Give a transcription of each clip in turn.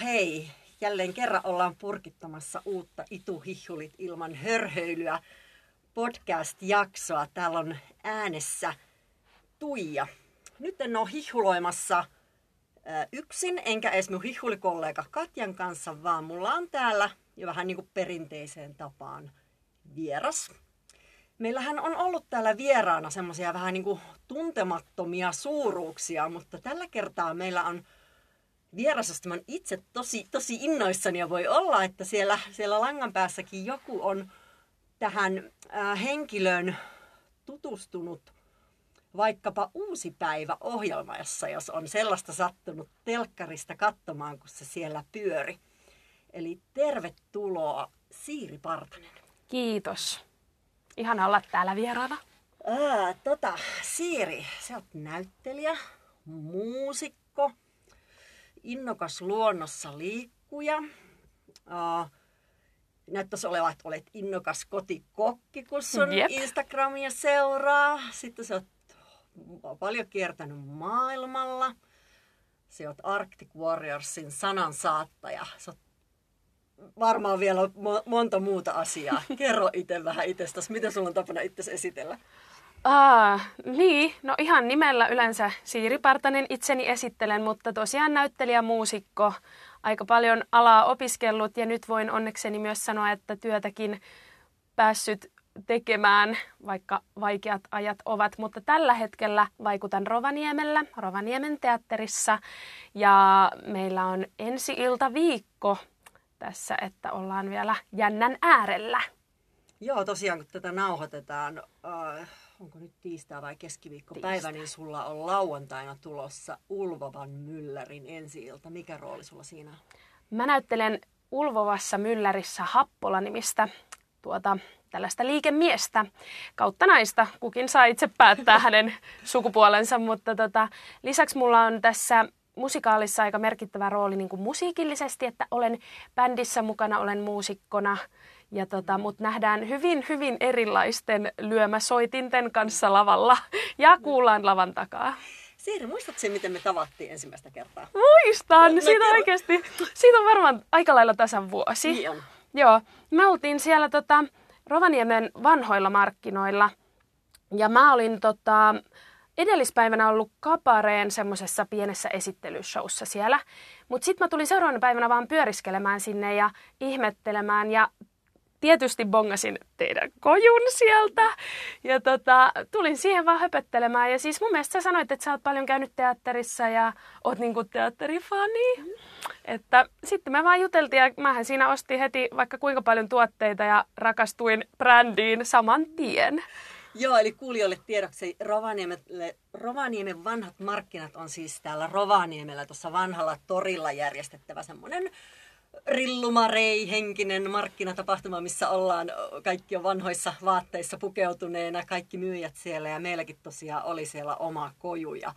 hei! Jälleen kerran ollaan purkittamassa uutta Ituhihulit ilman hörhöilyä podcast-jaksoa. Täällä on äänessä Tuija. Nyt en ole hihuloimassa yksin, enkä edes mun hihulikollega Katjan kanssa, vaan mulla on täällä jo vähän niin kuin perinteiseen tapaan vieras. Meillähän on ollut täällä vieraana semmoisia vähän niin kuin tuntemattomia suuruuksia, mutta tällä kertaa meillä on vieras, josta mä itse tosi, tosi innoissani ja voi olla, että siellä, siellä langan päässäkin joku on tähän äh, henkilöön tutustunut vaikkapa Uusi päivä ohjelmassa, jos on sellaista sattunut telkkarista katsomaan, kun se siellä pyöri. Eli tervetuloa Siiri Partanen. Kiitos. Ihan olla täällä vieraana. Ää, tota, Siiri, sä oot näyttelijä, muusikko, innokas luonnossa liikkuja. Uh, näyttäisi olevan, että olet innokas kotikokki, kun sun yep. Instagramia seuraa. Sitten sä oot paljon kiertänyt maailmalla. Sä oot Arctic Warriorsin sanansaattaja. Sä oot varmaan vielä mo- monta muuta asiaa. Kerro itse vähän itsestäsi. Miten sulla on tapana itse esitellä? Ah, niin, no ihan nimellä yleensä Siiri Partanen itseni esittelen, mutta tosiaan näyttelijä, muusikko, aika paljon alaa opiskellut ja nyt voin onnekseni myös sanoa, että työtäkin päässyt tekemään, vaikka vaikeat ajat ovat, mutta tällä hetkellä vaikutan Rovaniemellä, Rovaniemen teatterissa. Ja meillä on ensi ilta viikko tässä, että ollaan vielä jännän äärellä. Joo, tosiaan kun tätä nauhoitetaan, äh, onko nyt tiistai vai keskiviikko tiistai. päivä, niin sulla on lauantaina tulossa Ulvovan Myllärin ensi-ilta. Mikä rooli sulla siinä on? Mä näyttelen Ulvovassa Myllärissä Happola-nimistä tuota, tällaista liikemiestä kautta naista. Kukin saa itse päättää hänen sukupuolensa, mutta tota, lisäksi mulla on tässä musikaalissa aika merkittävä rooli niin kuin musiikillisesti, että olen bändissä mukana, olen muusikkona, ja tota, mut nähdään hyvin, hyvin erilaisten lyömäsoitinten kanssa lavalla ja kuullaan lavan takaa. Siiri, muistatko miten me tavattiin ensimmäistä kertaa? Muistan! No, siitä oikeasti, siitä on varmaan aika lailla tasan vuosi. Niin on. Joo, me oltiin siellä tota, Rovaniemen vanhoilla markkinoilla. Ja mä olin tota, edellispäivänä ollut Kapareen semmoisessa pienessä esittelyshowssa siellä. Mutta sitten mä tulin seuraavana päivänä vaan pyöriskelemään sinne ja ihmettelemään. Ja tietysti bongasin teidän kojun sieltä. Ja tota, tulin siihen vaan höpöttelemään. Ja siis mun mielestä sä sanoit, että sä oot paljon käynyt teatterissa ja oot niinku teatterifani. Mm. Että sitten me vaan juteltiin ja mähän siinä ostin heti vaikka kuinka paljon tuotteita ja rakastuin brändiin saman tien. Joo, eli kuulijoille tiedoksi Rovaniemen vanhat markkinat on siis täällä Rovaniemellä tuossa vanhalla torilla järjestettävä semmoinen rillumarei henkinen markkinatapahtuma, missä ollaan kaikki on vanhoissa vaatteissa pukeutuneena, kaikki myyjät siellä ja meilläkin tosiaan oli siellä oma koju ja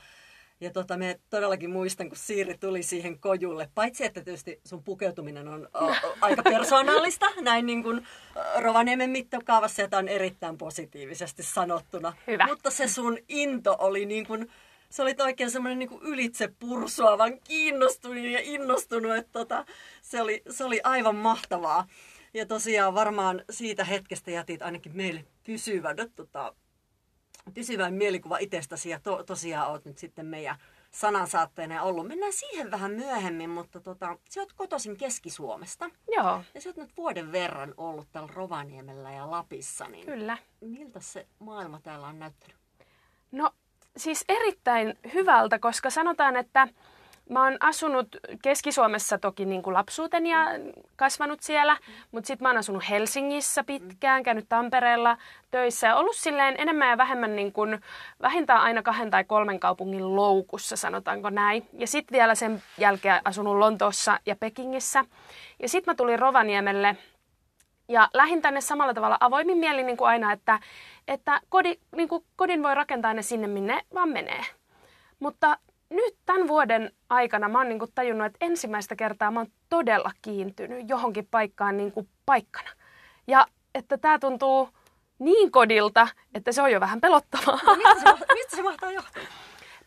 ja tota, me todellakin muistan, kun Siiri tuli siihen kojulle. Paitsi, että tietysti sun pukeutuminen on o, o, aika persoonallista, näin niin kuin Rovaniemen mittakaavassa, jota on erittäin positiivisesti sanottuna. Hyvä. Mutta se sun into oli niin kuin, se oli oikein semmoinen niin ylitse pursuavan kiinnostunut ja innostunut, että tota, se, oli, se oli aivan mahtavaa. Ja tosiaan varmaan siitä hetkestä jätit ainakin meille pysyvän, tota, pysyvän mielikuva itsestäsi ja to, tosiaan oot nyt sitten meidän sanansaatteena ollut. Mennään siihen vähän myöhemmin, mutta tota, sä oot kotoisin Keski-Suomesta. Joo. Ja sä oot nyt vuoden verran ollut täällä Rovaniemellä ja Lapissa. Niin Kyllä. Miltä se maailma täällä on näyttänyt? No siis erittäin hyvältä, koska sanotaan, että mä oon asunut Keski-Suomessa toki niin kuin lapsuuteni ja kasvanut siellä, mutta sitten mä oon asunut Helsingissä pitkään, käynyt Tampereella töissä ja ollut silleen enemmän ja vähemmän niin kuin, vähintään aina kahden tai kolmen kaupungin loukussa, sanotaanko näin. Ja sitten vielä sen jälkeen asunut Lontoossa ja Pekingissä. Ja sitten mä tulin Rovaniemelle ja lähin tänne samalla tavalla avoimin mielin niin kuin aina, että, että kodi, niin kuin kodin voi rakentaa ne sinne, minne vaan menee. Mutta nyt tämän vuoden aikana mä oon niin kuin tajunnut, että ensimmäistä kertaa mä oon todella kiintynyt johonkin paikkaan niin kuin paikkana. Ja että tämä tuntuu niin kodilta, että se on jo vähän pelottavaa. No, mistä, se, mistä se mahtaa johtua?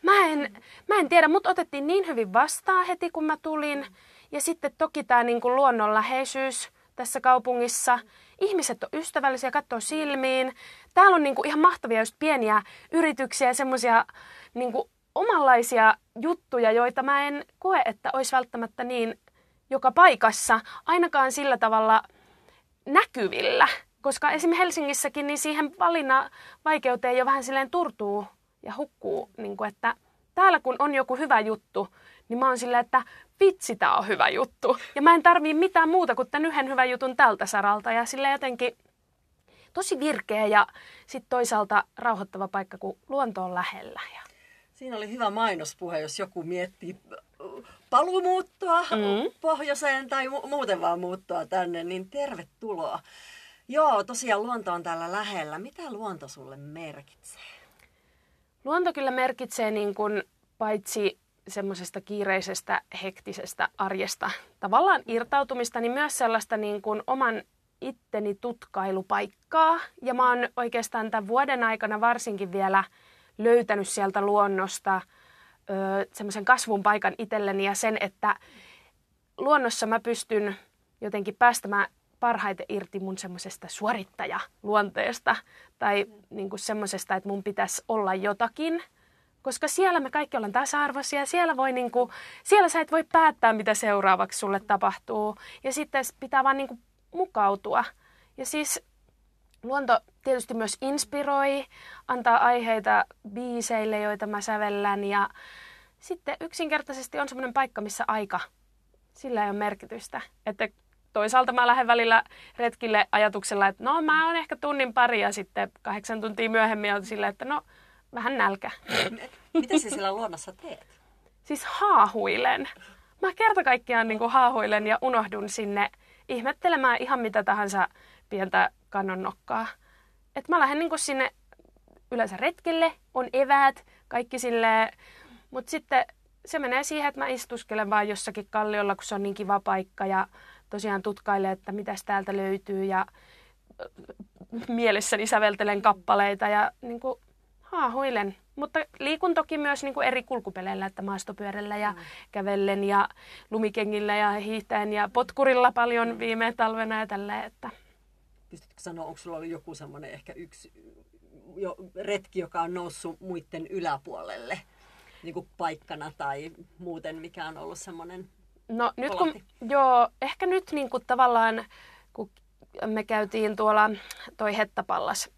Mä en, mä en tiedä, mutta otettiin niin hyvin vastaan heti, kun mä tulin. Ja sitten toki tämä niin kuin luonnonläheisyys tässä kaupungissa. Ihmiset on ystävällisiä, katsoo silmiin. Täällä on niin kuin ihan mahtavia just pieniä yrityksiä ja semmoisia niin kuin omanlaisia juttuja, joita mä en koe, että olisi välttämättä niin joka paikassa, ainakaan sillä tavalla näkyvillä. Koska esimerkiksi Helsingissäkin niin siihen valinnan vaikeuteen jo vähän silleen turtuu ja hukkuu, niin kuin, että täällä kun on joku hyvä juttu, niin mä oon silleen, että vitsi, tää on hyvä juttu. Ja mä en tarvii mitään muuta kuin tämän yhden hyvän jutun tältä saralta. Ja sille jotenkin tosi virkeä ja sitten toisaalta rauhoittava paikka, kun luonto on lähellä. Ja... Siinä oli hyvä mainospuhe, jos joku miettii paluumuuttoa mm. pohjoiseen tai mu- muuten vaan muuttoa tänne, niin tervetuloa. Joo, tosiaan luonto on täällä lähellä. Mitä luonto sulle merkitsee? Luonto kyllä merkitsee niin kuin paitsi semmoisesta kiireisestä, hektisestä arjesta tavallaan irtautumista, niin myös sellaista niin kuin oman itteni tutkailupaikkaa. Ja mä oon oikeastaan tämän vuoden aikana varsinkin vielä löytänyt sieltä luonnosta semmoisen kasvun paikan itselleni ja sen, että luonnossa mä pystyn jotenkin päästämään parhaiten irti mun semmoisesta suorittajaluonteesta tai niin kuin semmoisesta, että mun pitäisi olla jotakin. Koska siellä me kaikki ollaan tasa-arvoisia, siellä, voi niin kuin, siellä sä et voi päättää, mitä seuraavaksi sulle tapahtuu. Ja sitten pitää vaan niin kuin mukautua. Ja siis luonto tietysti myös inspiroi, antaa aiheita biiseille, joita mä sävellän. Ja sitten yksinkertaisesti on semmoinen paikka, missä aika, sillä ei ole merkitystä. Että toisaalta mä lähden välillä retkille ajatuksella, että no mä oon ehkä tunnin pari ja sitten kahdeksan tuntia myöhemmin on silleen, että no vähän nälkä. Mitä sä siellä luonnossa teet? Siis haahuilen. Mä kerta kaikkiaan niin haahuilen ja unohdun sinne ihmettelemään ihan mitä tahansa pientä kannonnokkaa. Et mä lähden niin sinne yleensä retkelle, on eväät, kaikki sille, mutta sitten se menee siihen, että mä istuskelen vaan jossakin kalliolla, kun se on niin kiva paikka ja tosiaan tutkailen, että mitäs täältä löytyy ja mielessäni säveltelen kappaleita ja niin kuin, haahuilen. Mutta liikun toki myös niin kuin eri kulkupeleillä, että maastopyörällä ja mm. kävellen ja lumikengillä ja hiihtäen ja potkurilla paljon viime talvena ja tälleen. Että... Pystytkö sanoa, onko sulla ollut joku semmoinen ehkä yksi jo retki, joka on noussut muiden yläpuolelle niin kuin paikkana tai muuten, mikä on ollut semmoinen No nyt kun, joo, ehkä nyt niin kuin tavallaan, kun me käytiin tuolla toi Hettapallas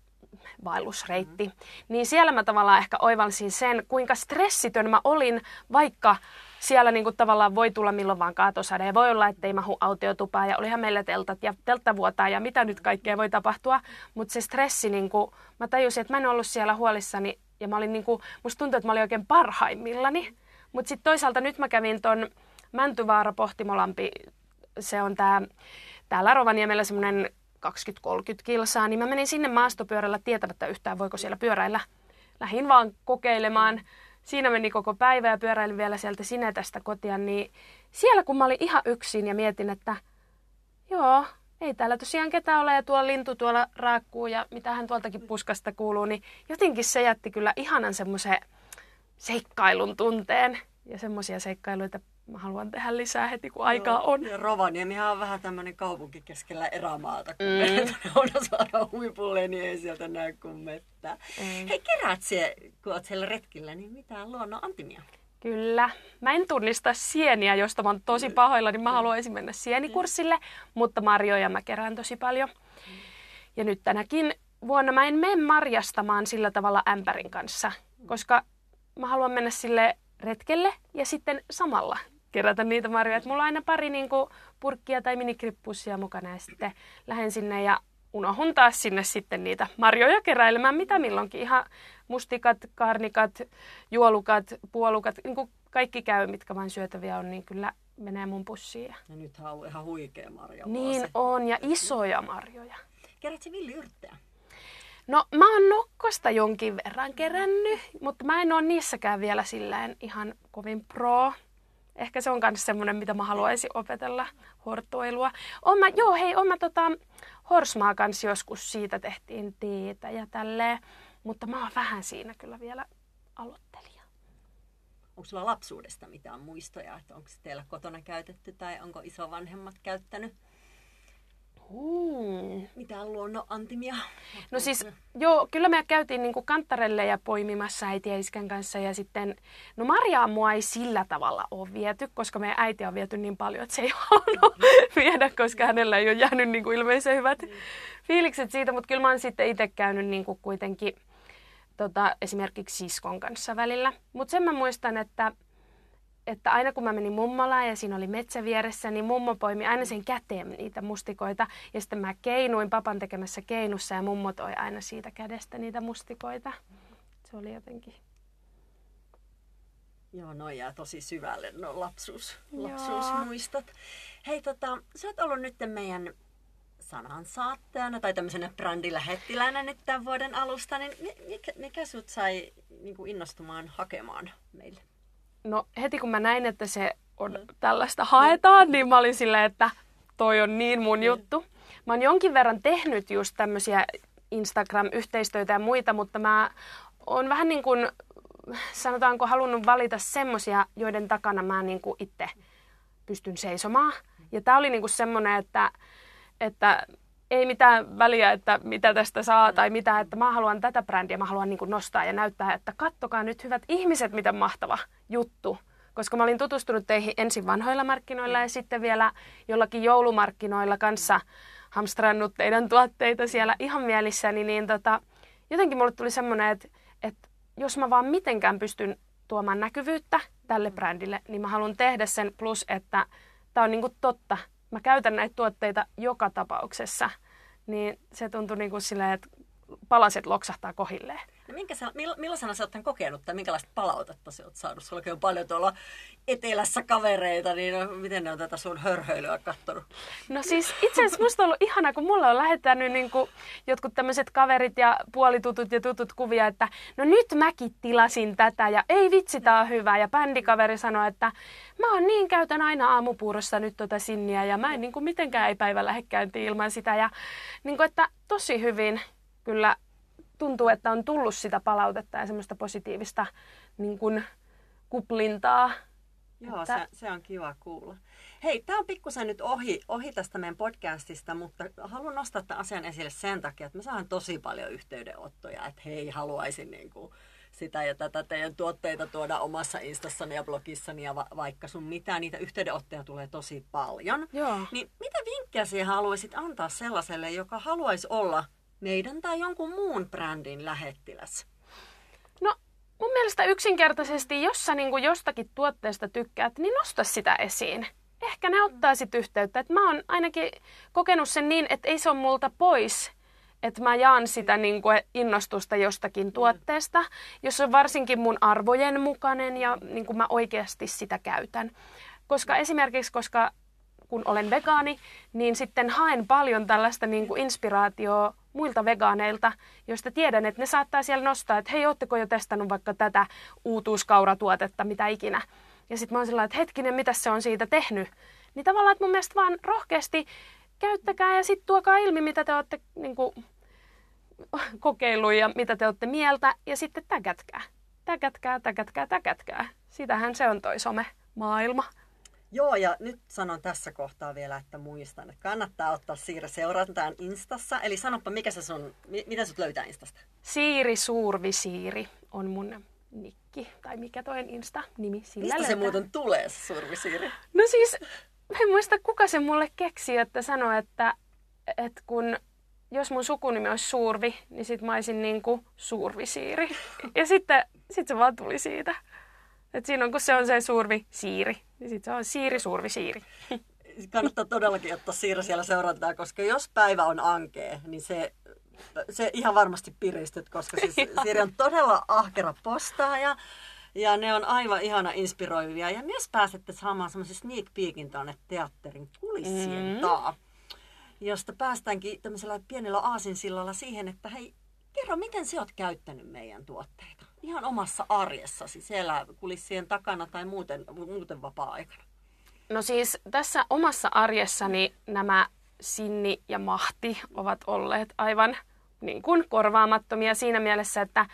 vaellusreitti, niin siellä mä tavallaan ehkä oivalsin sen, kuinka stressitön mä olin, vaikka siellä niin kuin tavallaan voi tulla milloin vaan kaatosade. Ja voi olla, ettei mahu autiotupaa ja olihan meillä teltat ja telttavuotaa ja mitä nyt kaikkea voi tapahtua, mutta se stressi, niin kuin, mä tajusin, että mä en ollut siellä huolissani ja mä olin niin kuin, musta tuntui, että mä olin oikein parhaimmillani, mutta sitten toisaalta nyt mä kävin ton Mäntyvaara, Pohtimolampi, se on tää, täällä Rovaniemellä semmoinen 20-30 kilsaa, niin mä menin sinne maastopyörällä tietämättä yhtään, voiko siellä pyöräillä. Lähin vaan kokeilemaan. Siinä meni koko päivä ja pyöräilin vielä sieltä Sinetästä kotia, niin siellä kun mä olin ihan yksin ja mietin, että joo, ei täällä tosiaan ketään ole ja tuolla lintu tuolla raakkuu ja mitähän tuoltakin puskasta kuuluu, niin jotenkin se jätti kyllä ihanan semmoisen seikkailun tunteen ja semmoisia seikkailuita mä haluan tehdä lisää heti, kun aikaa on. Ja Rovaniemihan on vähän tämmöinen kaupunki keskellä erämaata. Kun mm. on saada huipulle, niin ei sieltä näy kuin mettä. Mm. Hei, keräät se, kun oot siellä retkillä, niin mitään luonnon antimia? Kyllä. Mä en tunnista sieniä, josta mä oon tosi pahoilla, niin mä haluaisin mennä sienikurssille, mutta marjoja mä kerään tosi paljon. Ja nyt tänäkin vuonna mä en mene marjastamaan sillä tavalla ämpärin kanssa, koska mä haluan mennä sille retkelle ja sitten samalla kerätä niitä marjoja. Et mulla on aina pari niin kuin, purkkia tai minikrippussia mukana ja sitten lähden sinne ja unohun taas sinne sitten niitä marjoja keräilemään, mitä milloinkin. Ihan mustikat, karnikat, juolukat, puolukat, niin kuin kaikki käy, mitkä vain syötäviä on, niin kyllä menee mun pussiin. Ja nyt on ihan huikea marja. Niin on, ja isoja marjoja. Kerät villiyrttejä? No mä oon nokkosta jonkin verran kerännyt, mutta mä en ole niissäkään vielä silleen ihan kovin pro ehkä se on myös semmoinen, mitä mä haluaisin opetella, hortoilua. On mä, joo, hei, on mä tota, Horsmaa kanssa joskus siitä tehtiin teetä ja tälleen, mutta mä oon vähän siinä kyllä vielä aloittelija. onko sulla lapsuudesta mitään muistoja, että onko teillä kotona käytetty tai onko isovanhemmat käyttänyt Hmm. mitään luonnon antimia? No siis, joo, kyllä me käytiin niinku kanttarelle ja poimimassa äiti ja iskän kanssa. Ja sitten, no Marjaa mua ei sillä tavalla ole viety, koska meidän äiti on viety niin paljon, että se ei halunnut viedä, koska hänellä ei ole jäänyt niinku ilmeisen hyvät fiilikset siitä. Mutta kyllä mä oon sitten itse käynyt niinku kuitenkin tota, esimerkiksi siskon kanssa välillä. Mutta sen mä muistan, että että aina kun mä menin mummolaan ja siinä oli metsä vieressä, niin mummo poimi aina sen käteen niitä mustikoita. Ja sitten mä keinuin papan tekemässä keinussa ja mummo toi aina siitä kädestä niitä mustikoita. Se oli jotenkin... Joo, no jää tosi syvälle, no lapsuus, lapsuusmuistot. Hei, tota, sä oot ollut nyt meidän sanansaattajana tai tämmöisenä brändilähettiläänä nyt tämän vuoden alusta, niin mi- mikä, mikä sut sai niin innostumaan hakemaan meille? No heti kun mä näin, että se on tällaista haetaan, niin mä olin silleen, että toi on niin mun juttu. Mä oon jonkin verran tehnyt just tämmöisiä Instagram-yhteistöitä ja muita, mutta mä oon vähän niin kuin, sanotaanko, halunnut valita semmosia, joiden takana mä niin kuin itse pystyn seisomaan. Ja tää oli niin kuin semmoinen, että, että ei mitään väliä, että mitä tästä saa tai mitä, että mä haluan tätä brändiä, mä haluan niin kuin nostaa ja näyttää, että kattokaa nyt hyvät ihmiset, miten mahtava juttu. Koska mä olin tutustunut teihin ensin vanhoilla markkinoilla ja sitten vielä jollakin joulumarkkinoilla kanssa hamstrannut teidän tuotteita siellä ihan mielissäni, niin tota, jotenkin mulle tuli semmoinen, että, että jos mä vaan mitenkään pystyn tuomaan näkyvyyttä tälle brändille, niin mä haluan tehdä sen plus, että tämä on niinku totta. Mä käytän näitä tuotteita joka tapauksessa. Niin se tuntui niinku silleen, että palaset loksahtaa kohilleen. Minkä sä, mill, millaisena sä oot tämän kokenut tai minkälaista palautetta sä oot saanut? Sulla on paljon tuolla etelässä kavereita, niin no, miten ne on tätä sun hörhöilyä kattonut? No siis itse asiassa musta on ollut ihana, kun mulla on lähettänyt niin kuin jotkut tämmöiset kaverit ja puolitutut ja tutut kuvia, että no nyt mäkin tilasin tätä ja ei vitsi, tää on hyvä. Ja bändikaveri sanoi, että mä oon niin käytän aina aamupuurossa nyt tota sinniä ja mä en niin kuin mitenkään ei päivä lähde ilman sitä. Ja niin kuin, että tosi hyvin kyllä tuntuu, että on tullut sitä palautetta ja semmoista positiivista niin kuin kuplintaa. Joo, Että- se, se on kiva kuulla. Hei, tämä on pikkusen nyt ohi, ohi tästä meidän podcastista, mutta haluan nostaa tämän asian esille sen takia, että me saan tosi paljon yhteydenottoja, että hei, haluaisin niin kuin sitä ja tätä teidän tuotteita tuoda omassa instassani ja blogissani ja va- vaikka sun mitään, niitä yhteydenottoja tulee tosi paljon. Joo. Niin mitä vinkkejä sinä haluaisit antaa sellaiselle, joka haluaisi olla meidän tai jonkun muun brändin lähettiläs? No mun mielestä yksinkertaisesti, jos sä niin jostakin tuotteesta tykkäät, niin nosta sitä esiin. Ehkä ne ottaa sit yhteyttä. Et mä oon ainakin kokenut sen niin, että ei se ole multa pois, että mä jaan sitä niin kuin innostusta jostakin tuotteesta, jos on varsinkin mun arvojen mukainen ja niin kuin mä oikeasti sitä käytän. Koska esimerkiksi, koska kun olen vegaani, niin sitten haen paljon tällaista niin kuin inspiraatioa muilta vegaaneilta, joista tiedän, että ne saattaa siellä nostaa, että hei, ootteko jo testannut vaikka tätä uutuuskauratuotetta, mitä ikinä. Ja sitten mä oon sellainen, että hetkinen, mitä se on siitä tehnyt. Niin tavallaan, että mun mielestä vaan rohkeasti käyttäkää ja sitten tuokaa ilmi, mitä te olette niin kuin, kokeillut ja mitä te olette mieltä. Ja sitten täkätkää. Täkätkää, täkätkää, täkätkää. Sitähän se on toi some-maailma. Joo, ja nyt sanon tässä kohtaa vielä, että muistan, että kannattaa ottaa Siirre seurantaan Instassa. Eli sanoppa, mikä se sun, mi- miten sut löytää Instasta? Siiri Suurvi Siiri on mun nikki, tai mikä toi Insta-nimi sillä Mistä se löytää. muuten tulee, se Survi Siiri? No siis, mä en muista kuka se mulle keksi, että sanoi, että, että kun jos mun sukunimi olisi Suurvi, niin sit mä olisin niinku Suurvisiiri. Ja sitten sit se vaan tuli siitä. Et on, kun se on se Suurvi Siiri, niin sit se on Siiri Suurvi Siiri. Kannattaa todellakin ottaa Siirre siellä seurantaa, koska jos päivä on ankee, niin se, se ihan varmasti piristyt, koska siis Siiri on todella ahkera postaaja. Ja ne on aivan ihana inspiroivia. Ja myös pääsette saamaan semmoisen sneak peekin tuonne teatterin kulissien Mm. taa. Josta päästäänkin tämmöisellä pienellä aasinsillalla siihen, että hei, kerro miten sä oot käyttänyt meidän tuotteita. Ihan omassa arjessasi, siellä kulissien takana tai muuten, muuten vapaa-aikana. No siis tässä omassa arjessani nämä Sinni ja Mahti ovat olleet aivan niin kuin korvaamattomia siinä mielessä, että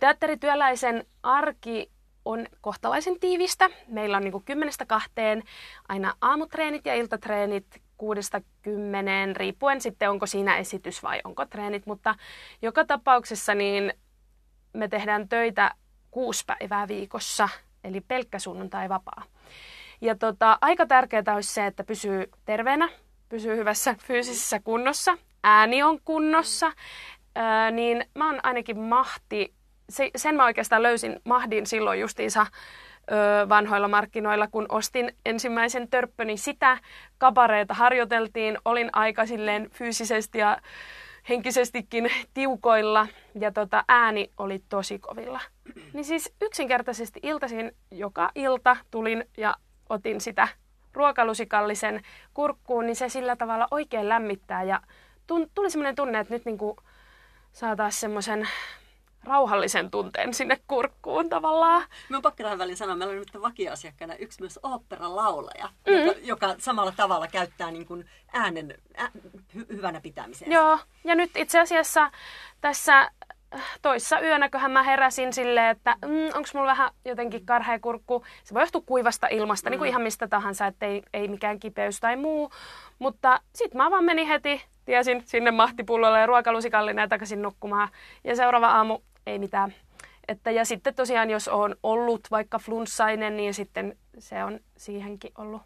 teatterityöläisen arki on kohtalaisen tiivistä. Meillä on niin kymmenestä kahteen aina aamutreenit ja iltatreenit kuudesta kymmeneen, riippuen sitten onko siinä esitys vai onko treenit, mutta joka tapauksessa niin me tehdään töitä kuusi päivää viikossa, eli pelkkä sunnuntai vapaa. Ja tota, aika tärkeää olisi se, että pysyy terveenä, pysyy hyvässä fyysisessä kunnossa, ääni on kunnossa, ää, niin mä oon ainakin mahti, se, sen mä oikeastaan löysin mahdin silloin justiinsa vanhoilla markkinoilla, kun ostin ensimmäisen törppöni sitä. Kabareita harjoiteltiin, olin aika silleen fyysisesti ja henkisestikin tiukoilla ja tota, ääni oli tosi kovilla. Niin siis yksinkertaisesti iltaisin joka ilta tulin ja otin sitä ruokalusikallisen kurkkuun, niin se sillä tavalla oikein lämmittää ja tuli semmoinen tunne, että nyt niinku saa taas semmoisen rauhallisen tunteen sinne kurkkuun tavallaan. Minun pakko tähän väliin sanoa, meillä on nyt vakiasiakkaana yksi myös oopperalaulaja, mm. joka, joka samalla tavalla käyttää niin kuin äänen ä, hy, hyvänä pitämiseen. Joo, ja nyt itse asiassa tässä toissa yönäköhän mä heräsin silleen, että mm, onko mulla vähän jotenkin karhea kurkku. Se voi johtua kuivasta ilmasta, mm. niin kuin ihan mistä tahansa, että ei, ei mikään kipeys tai muu. Mutta sitten mä vaan menin heti, tiesin sinne mahtipullolle ja ruokalusikallinen ja takaisin nukkumaan. Ja seuraava aamu ei mitään. Että, ja sitten tosiaan, jos on ollut vaikka flunssainen, niin sitten se on siihenkin ollut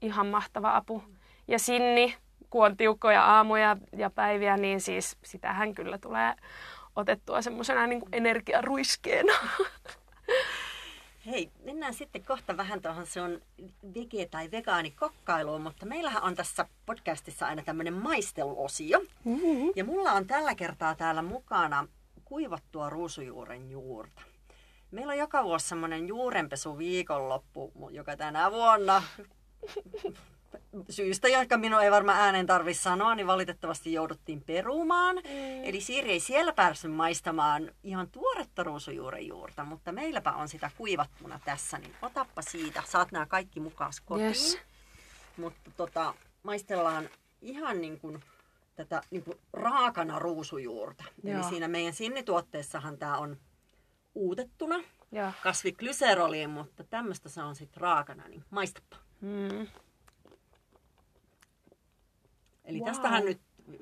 ihan mahtava apu. Ja Sinni, kun on tiukkoja aamuja ja päiviä, niin siis sitähän kyllä tulee otettua semmoisena niin energiaruiskeena. Hei, mennään sitten kohta vähän tuohon se on vege- tai vegaanikokkailuun, mutta meillähän on tässä podcastissa aina tämmöinen maisteluosio. Mm-hmm. Ja mulla on tällä kertaa täällä mukana kuivattua ruusujuuren juurta. Meillä on joka vuosi semmoinen juurenpesu viikonloppu, joka tänä vuonna syystä, jotka minun ei varmaan äänen tarvitse sanoa, niin valitettavasti jouduttiin perumaan. Mm. Eli Siiri ei siellä päässyt maistamaan ihan tuoretta ruusujuuren juurta, mutta meilläpä on sitä kuivattuna tässä, niin otappa siitä. Saat nämä kaikki mukaan kotiin. Yes. Mutta tota, maistellaan ihan niin kuin tätä niin kuin raakana ruusujuurta. Joo. Eli siinä meidän sinnituotteessahan tämä on uutettuna Joo. kasviklyseroliin, mutta tämmöistä se on sitten raakana, niin maistapa. Mm. Eli wow. tästähän nyt,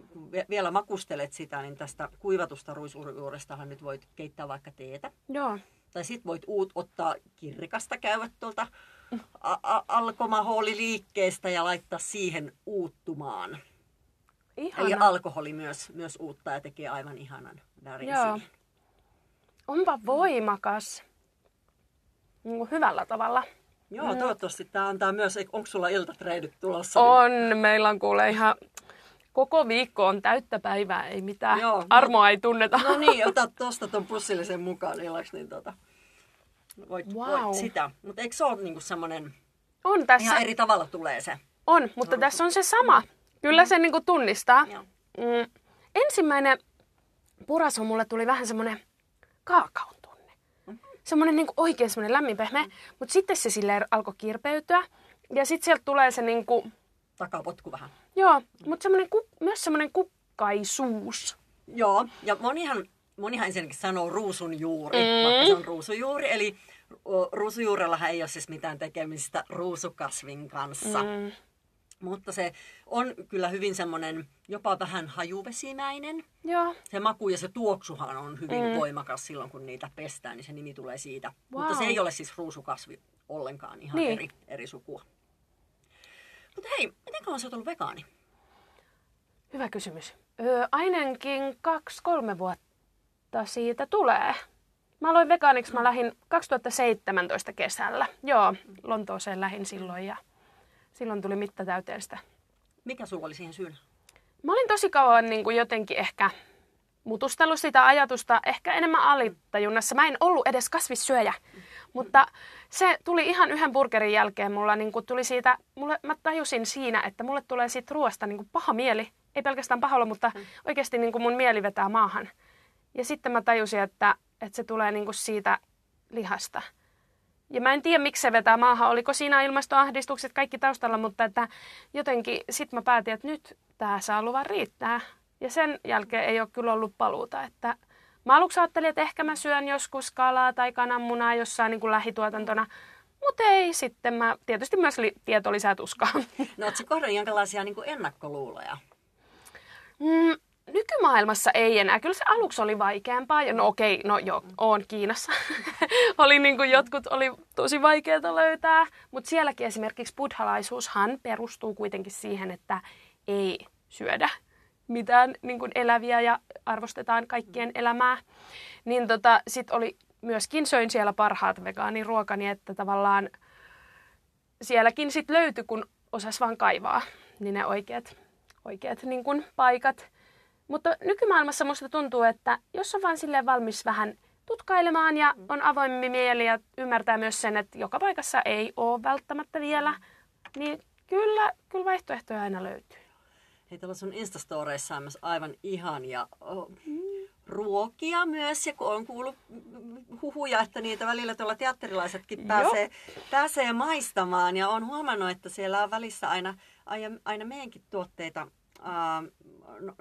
kun vielä makustelet sitä, niin tästä kuivatusta ruisujuurestahan nyt voit keittää vaikka teetä. Joo. Tai sit voit uut ottaa kirrikasta, käydä tuolta alkomahooliliikkeestä ja laittaa siihen uuttumaan. Ihana. Eli alkoholi myös, myös uuttaa ja tekee aivan ihanan värin Joo. Onpa voimakas. Niin hyvällä tavalla. Joo, mm. toivottavasti tämä antaa myös, onko sulla iltatreenit tulossa? On, niin... meillä on kuule ihan koko viikko on täyttä päivää, ei mitään. Joo, Armoa no, ei tunneta. No niin, ota tuosta tuon pussillisen mukaan illaks, niin tota, voit, wow. voit sitä. Mutta eikö se ole niinku semmoinen, on tässä. ihan eri tavalla tulee se? On, mutta no. tässä on se sama. Kyllä se niinku tunnistaa. Mm. Ensimmäinen purasu mulle tuli vähän semmoinen kaakaon tunne. Mm. Semmoinen niinku oikein semmoinen lämmin pehmeä. Mm. Mutta sitten se silleen alkoi kirpeytyä. Ja sitten sieltä tulee se niinku... Takapotku vähän. Joo, mutta semmoinen, myös semmoinen kukkaisuus. Joo, ja monihan, monihan ensinnäkin sanoo ruusunjuuri, mm. vaikka se on ruusujuuri. Eli ruusujuurellahan ei ole siis mitään tekemistä ruusukasvin kanssa. Mm. Mutta se on kyllä hyvin semmoinen jopa vähän hajuvesimäinen. Joo. Se maku ja se tuoksuhan on hyvin mm. voimakas silloin, kun niitä pestään, niin se nimi tulee siitä. Wow. Mutta se ei ole siis ruusukasvi ollenkaan ihan niin. eri, eri sukua. Mutta hei, miten kauan sä oot ollut vegaani? Hyvä kysymys. Öö, ainakin kaksi-kolme vuotta siitä tulee. Mä aloin vegaaniksi, mä lähdin 2017 kesällä. Joo, Lontooseen lähin silloin ja silloin tuli mitta täyteen sitä. Mikä sulla oli siihen syynä? Mä olin tosi kauan niin kuin jotenkin ehkä mutustellut sitä ajatusta ehkä enemmän alitajunnassa. Mä en ollut edes kasvissyöjä, mutta se tuli ihan yhden burgerin jälkeen. Mulla niin kuin tuli siitä, mulle, mä tajusin siinä, että mulle tulee siitä ruoasta niin kuin paha mieli. Ei pelkästään pahalla, mutta oikeasti niin kuin mun mieli vetää maahan. Ja sitten mä tajusin, että, että se tulee niin kuin siitä lihasta. Ja mä en tiedä, miksi se vetää maahan. Oliko siinä ilmastoahdistukset kaikki taustalla, mutta että jotenkin sit mä päätin, että nyt tää saa luvan riittää. Ja sen jälkeen ei ole kyllä ollut paluuta, että Mä aluksi ajattelin, että ehkä mä syön joskus kalaa tai kananmunaa jossain niin kuin lähituotantona. Mutta ei sitten. Mä, tietysti myös li, tieto lisää tuskaa. No ootko kohdannut jonkinlaisia niin kuin ennakkoluuloja? Mm, nykymaailmassa ei enää. Kyllä se aluksi oli vaikeampaa. Ja no okei, no joo, oon Kiinassa. oli niin kuin jotkut oli tosi vaikeaa löytää. Mutta sielläkin esimerkiksi buddhalaisuushan perustuu kuitenkin siihen, että ei syödä mitään niin kuin eläviä ja arvostetaan kaikkien elämää. Niin tota, sit oli myöskin söin siellä parhaat vegaaniruokani, että tavallaan sielläkin sit löytyi, kun osas vaan kaivaa, niin ne oikeat, oikeat niin kuin paikat. Mutta nykymaailmassa musta tuntuu, että jos on vaan silleen valmis vähän tutkailemaan ja on avoimemmin mieli ja ymmärtää myös sen, että joka paikassa ei ole välttämättä vielä, niin kyllä, kyllä vaihtoehtoja aina löytyy. Hei, tuolla sun Instastoreissa on myös aivan ihania oh, ruokia myös, ja kun on kuullut huhuja, että niitä välillä tuolla teatterilaisetkin pääsee, pääsee maistamaan, ja on huomannut, että siellä on välissä aina, aina, aina meidänkin tuotteita,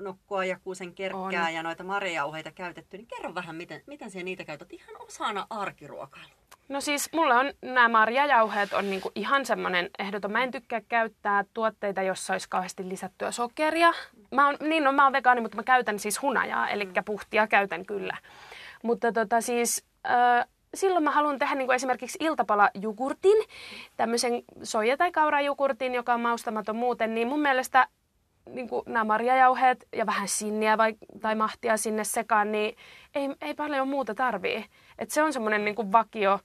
nokkoa ja kuusen kerkkää on. ja noita marjauheita käytetty, niin kerro vähän, miten, miten siellä niitä käytät ihan osana arkiruokailua. No siis mulla on nämä marjajauheet on niinku ihan semmoinen ehdoton. Mä en tykkää käyttää tuotteita, jossa olisi kauheasti lisättyä sokeria. Mä oon, niin no mä oon vegaani, mutta mä käytän siis hunajaa, eli puhtia käytän kyllä. Mutta tota siis... Äh, silloin mä haluan tehdä niin kuin esimerkiksi iltapalajugurtin, tämmöisen soija- tai kaurajugurtin, joka on maustamaton muuten, niin mun mielestä niin kuin nämä marjajauheet ja vähän sinniä vai, tai mahtia sinne sekaan, niin ei, ei paljon muuta tarvii. Et se on semmoinen niin vakio,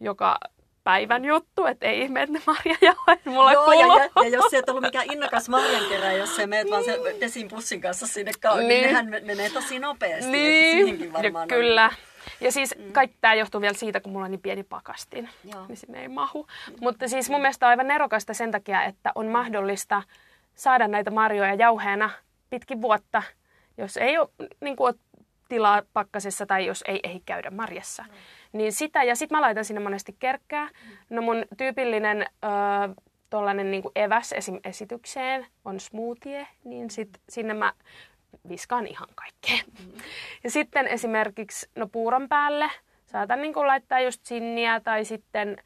joka päivän juttu, että ei ihme, että ne marjajauheet mulla Joo, ja, ja, ja, jos se ei ollut mikään innokas marjankerä, jos se meet niin. vaan sen niin. desin pussin kanssa sinne kauan, niin. niin nehän menee tosi nopeasti. Niin, ja kyllä. On. Ja siis mm. kaikki tämä johtuu vielä siitä, kun mulla on niin pieni pakastin, Joo. niin sinne ei mahu. Mm. Mutta siis mun mielestä on aivan nerokasta sen takia, että on mahdollista saada näitä marjoja jauheena pitkin vuotta, jos ei ole niin kuin, tilaa pakkasessa tai jos ei ei käydä marjassa. Mm. Niin sitä, ja sitten mä laitan sinne monesti kerkkää. Mm. No mun tyypillinen öö, niin kuin eväs esim. esitykseen on smoothie, niin sit sinne mä viskaan ihan kaikkea. Mm. Ja sitten esimerkiksi no puuron päälle saatan niin kuin laittaa just sinniä tai sitten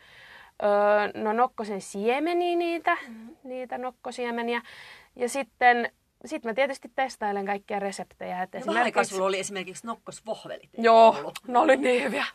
öö, no nokkosen siemeniä niitä, mm. niitä nokkosiemeniä. Ja sitten sitten mä tietysti testailen kaikkia reseptejä. Että no esimerkiksi... sulla oli esimerkiksi nokkosvohvelit. Joo, ollut? ne oli niin hyviä.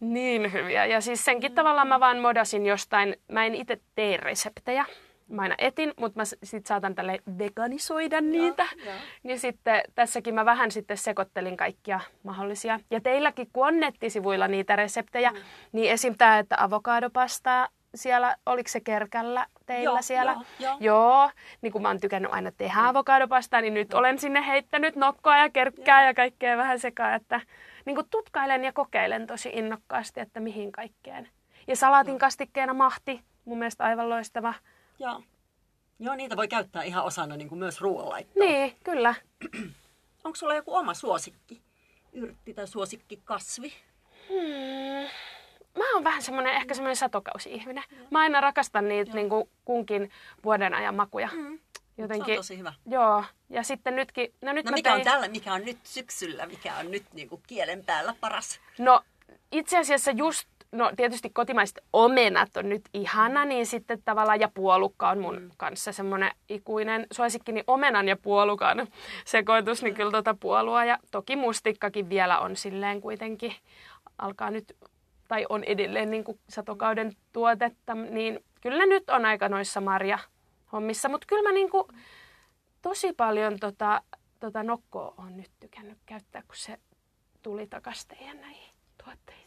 niin hyviä. Ja siis senkin mm. tavallaan mä vaan modasin jostain, mä en itse tee reseptejä. Mä aina etin, mutta mä sitten saatan tälle veganisoida niitä. Ja, ja. Niin sitten tässäkin mä vähän sitten sekoittelin kaikkia mahdollisia. Ja teilläkin, kun on nettisivuilla niitä reseptejä, mm. niin esim. tämä, että avokadopastaa siellä, oliko se kerkällä teillä joo, siellä? Joo, joo. joo, niin kun mä oon tykännyt aina tehdä mm. avokadopastaa, niin nyt olen sinne heittänyt nokkoa ja kerkkää ja, ja kaikkea vähän sekaan, että niin kuin tutkailen ja kokeilen tosi innokkaasti, että mihin kaikkeen. Ja salaatin kastikkeena mahti, mun mielestä aivan loistava. Joo. Joo, niitä voi käyttää ihan osana niin kuin myös ruoanlaittoa. Niin, kyllä. Onko sulla joku oma suosikki? Yrtti tai suosikkikasvi? Hmm mä oon vähän semmoinen, ehkä semmoinen satokausi-ihminen. Mä aina rakastan niitä niin kuin kunkin vuoden ajan makuja. Mm. Jotenkin, se on tosi hyvä. Joo, ja sitten nytkin... No, nyt no mikä tein... on tällä, mikä on nyt syksyllä, mikä on nyt niin kuin kielen päällä paras? No itse asiassa just, no tietysti kotimaiset omenat on nyt ihana, niin sitten tavallaan, ja puolukka on mun mm. kanssa semmoinen ikuinen suosikki, niin omenan ja puolukan sekoitus, niin kyllä tuota puolua, ja toki mustikkakin vielä on silleen kuitenkin, alkaa nyt tai on edelleen niin kuin satokauden tuotetta, niin kyllä nyt on aika noissa marja hommissa, mutta kyllä mä niin kuin tosi paljon tota, tota nokkoa on nyt tykännyt käyttää, kun se tuli takaisin teidän näihin tuotteisiin.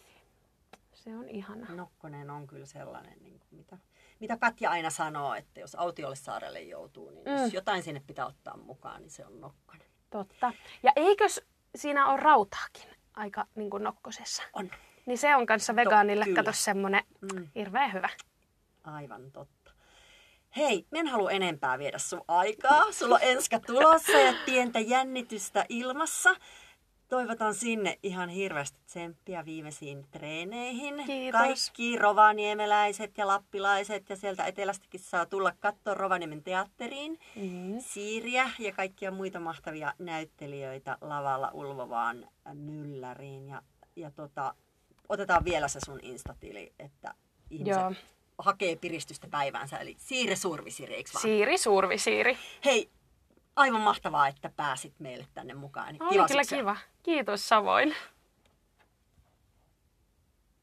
Se on ihana. Nokkonen on kyllä sellainen, niin kuin mitä, mitä Katja aina sanoo, että jos autiolle saarelle joutuu, niin mm. jos jotain sinne pitää ottaa mukaan, niin se on nokkonen. Totta. Ja eikös siinä ole rautaakin aika niin kuin nokkosessa? On. Niin se on kanssa vegaanille, to, kato semmonen mm. hirveän hyvä. Aivan totta. Hei, en halua enempää viedä sun aikaa. Sulla on enska tulossa ja pientä jännitystä ilmassa. Toivotan sinne ihan hirveästi tsemppiä viimeisiin treeneihin. Kiitos. Kaikki rovaniemeläiset ja lappilaiset ja sieltä etelästäkin saa tulla katsoa Rovaniemen teatteriin. Mm. Siiriä ja kaikkia muita mahtavia näyttelijöitä lavalla ulvovaan mylläriin. Ja, ja tota, otetaan vielä se sun instatili, että ihmiset Joo. hakee piristystä päiväänsä. Eli Siire Suurvisiiri, eikö vaan? Siiri, Suurvi Siiri. Hei, aivan mahtavaa, että pääsit meille tänne mukaan. Oli kyllä syksyä. kiva. Kiitos Savoin.